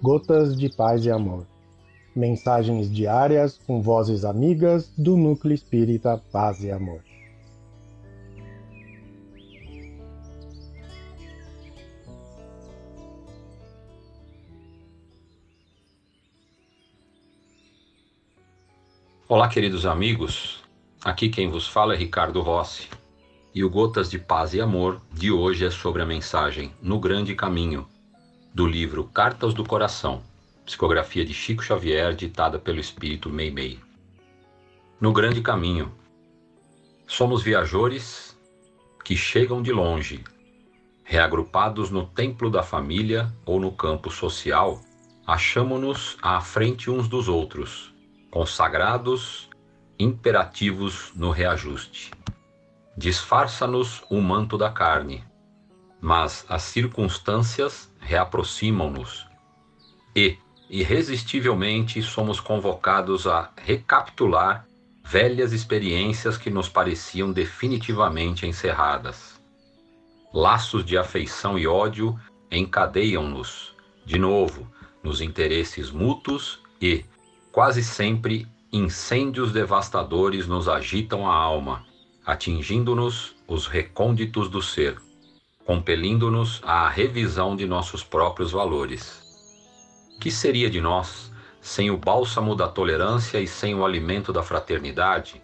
Gotas de Paz e Amor. Mensagens diárias com vozes amigas do Núcleo Espírita Paz e Amor. Olá, queridos amigos. Aqui quem vos fala é Ricardo Rossi. E o Gotas de Paz e Amor de hoje é sobre a mensagem No Grande Caminho, do livro Cartas do Coração, psicografia de Chico Xavier, ditada pelo espírito Meimei. No Grande Caminho. Somos viajores que chegam de longe, reagrupados no templo da família ou no campo social, achamo-nos à frente uns dos outros, consagrados, imperativos no reajuste. Disfarça-nos o manto da carne, mas as circunstâncias reaproximam-nos e, irresistivelmente, somos convocados a recapitular velhas experiências que nos pareciam definitivamente encerradas. Laços de afeição e ódio encadeiam-nos, de novo, nos interesses mútuos e, quase sempre, incêndios devastadores nos agitam a alma, atingindo-nos os recônditos do ser compelindo-nos à revisão de nossos próprios valores. Que seria de nós sem o bálsamo da tolerância e sem o alimento da fraternidade?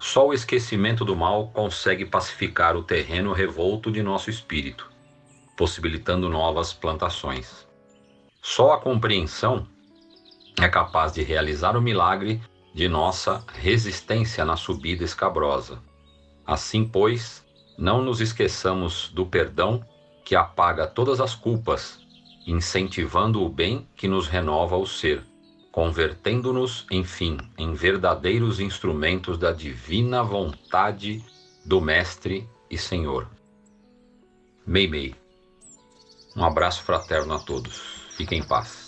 Só o esquecimento do mal consegue pacificar o terreno revolto de nosso espírito, possibilitando novas plantações. Só a compreensão é capaz de realizar o milagre de nossa resistência na subida escabrosa. Assim, pois, não nos esqueçamos do perdão que apaga todas as culpas, incentivando o bem que nos renova o ser, convertendo-nos, enfim, em verdadeiros instrumentos da divina vontade do Mestre e Senhor. Meimei. Um abraço fraterno a todos. Fiquem em paz.